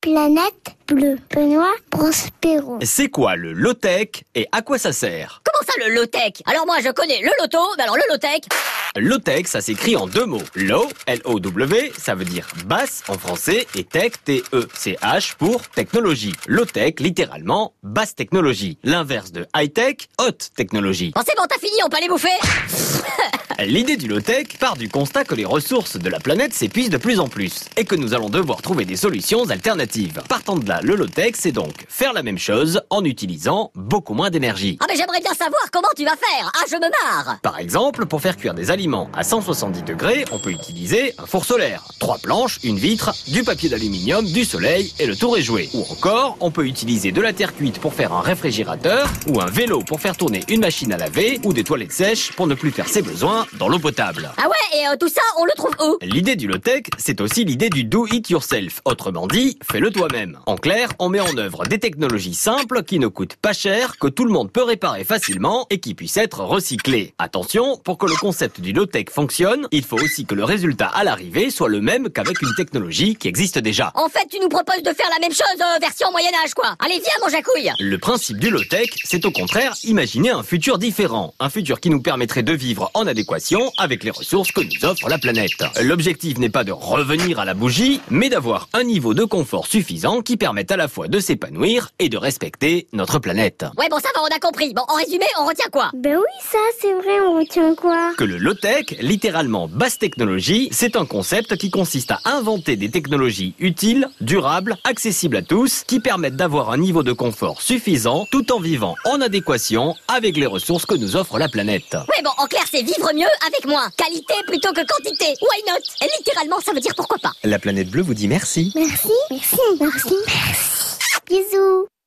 Planète bleue. Benoît Prospero. C'est quoi le low-tech et à quoi ça sert Comment ça le low-tech? Alors moi je connais le loto, mais alors le low-tech? Low-tech, ça s'écrit en deux mots. Low, L-O-W, ça veut dire basse en français, et tech, T-E-C-H, pour technologie. Low-tech, littéralement, basse technologie. L'inverse de high-tech, haute technologie. Bon c'est bon, t'as fini, on peut aller bouffer? L'idée du low-tech part du constat que les ressources de la planète s'épuisent de plus en plus et que nous allons devoir trouver des solutions alternatives. Partant de là, le low-tech, c'est donc faire la même chose en utilisant beaucoup moins d'énergie. Ah mais j'aimerais bien savoir comment tu vas faire Ah je me marre Par exemple, pour faire cuire des aliments à 170 degrés, on peut utiliser un four solaire, trois planches, une vitre, du papier d'aluminium, du soleil et le tour est joué. Ou encore, on peut utiliser de la terre cuite pour faire un réfrigérateur, ou un vélo pour faire tourner une machine à laver, ou des toilettes sèches pour ne plus faire ses besoins dans l'eau potable. Ah ouais, et euh, tout ça, on le trouve où? L'idée du low-tech, c'est aussi l'idée du do it yourself. Autrement dit, fais-le toi-même. En clair, on met en œuvre des technologies simples qui ne coûtent pas cher, que tout le monde peut réparer facilement et qui puissent être recyclées. Attention, pour que le concept du low-tech fonctionne, il faut aussi que le résultat à l'arrivée soit le même qu'avec une technologie qui existe déjà. En fait, tu nous proposes de faire la même chose, euh, version Moyen-Âge quoi Allez viens mon jacouille Le principe du low-tech, c'est au contraire imaginer un futur différent. Un futur qui nous permettrait de vivre en adéquation avec les ressources que nous offre la planète. L'objectif n'est pas de revenir à la bougie, mais d'avoir un niveau de confort suffisant qui permette à la fois de s'épanouir et de respecter notre planète. Ouais bon ça va, on a compris. Bon en résumé, on retient quoi? Ben oui, ça, c'est vrai, on retient quoi? Que le low-tech, littéralement basse technologie, c'est un concept qui consiste à inventer des technologies utiles, durables, accessibles à tous, qui permettent d'avoir un niveau de confort suffisant tout en vivant en adéquation avec les ressources que nous offre la planète. Ouais bon, en clair c'est vivre mieux avec moi. Qualité plutôt que quantité. Why not? Et littéralement, ça veut dire pourquoi pas. La planète bleue vous dit merci. Merci. Merci. Merci. merci. Bisous.